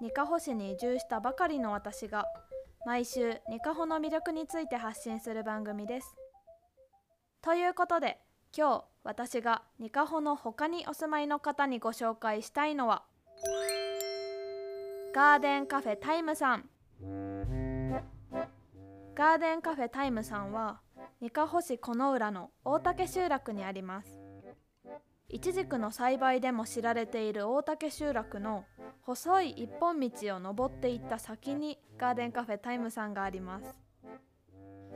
にかほ市に移住したばかりの私が毎週にかほの魅力について発信する番組です。ということで今日私がにかほの他にお住まいの方にご紹介したいのはガーデンカフェタイムさん。ガーデンカフェタイムさんはにかほ市の浦の大竹集落にあります。いちじくの栽培でも知られている大竹集落の細い一本道を登っていった先にガーデンカフェタイムさんがあります。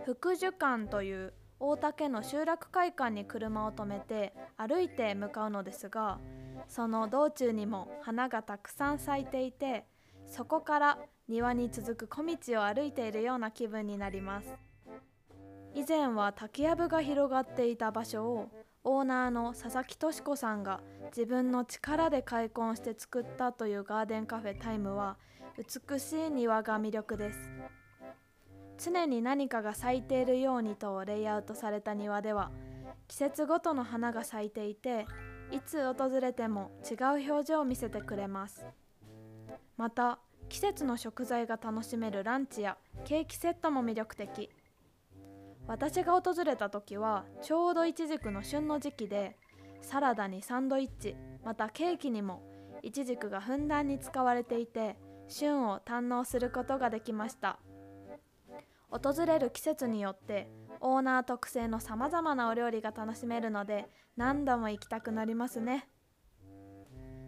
福寿館という大竹の集落会館に車を止めて歩いて向かうのですがその道中にも花がたくさん咲いていてそこから庭に続く小道を歩いているような気分になります。以前は竹やぶが広がっていた場所をオーナーの佐々木敏子さんが自分の力で開墾して作ったというガーデンカフェタイムは美しい庭が魅力です。常に何かが咲いているようにとレイアウトされた庭では季節ごとの花が咲いていていつ訪れても違う表情を見せてくれます。また季節の食材が楽しめるランチやケーキセットも魅力的。私が訪れた時はちょうどイチジクの旬の時期でサラダにサンドイッチまたケーキにもイチジクがふんだんに使われていて旬を堪能することができました。訪れる季節によってオーナー特製のさまざまなお料理が楽しめるので何度も行きたくなりますね。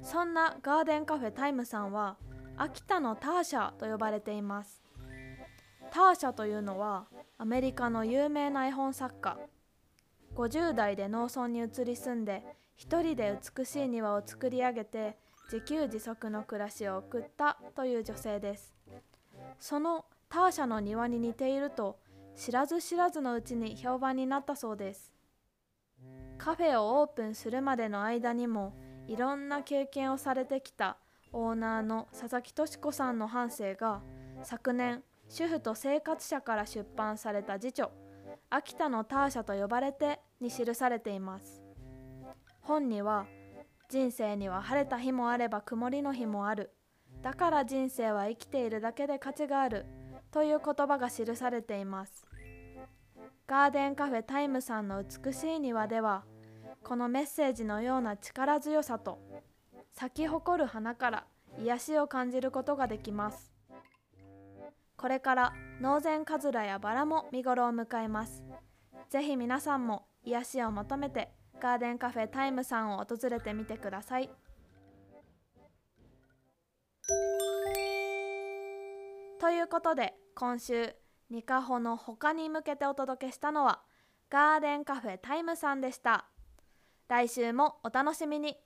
そんなガーデンカフェタイムさんは秋田のターシャと呼ばれています。ターシャというのはアメリカの有名な絵本作家。50代で農村に移り住んで一人で美しい庭を作り上げて自給自足の暮らしを送ったという女性です。そのターシャの庭に似ていると知らず知らずのうちに評判になったそうです。カフェをオープンするまでの間にもいろんな経験をされてきたオーナーの佐々木敏子さんの半生が昨年主婦と生活者から出版された辞書「秋田のターシャと呼ばれて」に記されています。本には人生には晴れた日もあれば曇りの日もある。だから人生は生きているだけで価値があるという言葉が記されています。ガーデンカフェタイムさんの美しい庭ではこのメッセージのような力強さと咲き誇る花から癒しを感じることができます。これからノーカズラやバラも見頃を迎えます。ぜひ皆さんも癒しを求めてガーデンカフェタイムさんを訪れてみてください。ということで今週ニカホの他に向けてお届けしたのはガーデンカフェタイムさんでした。来週もお楽しみに。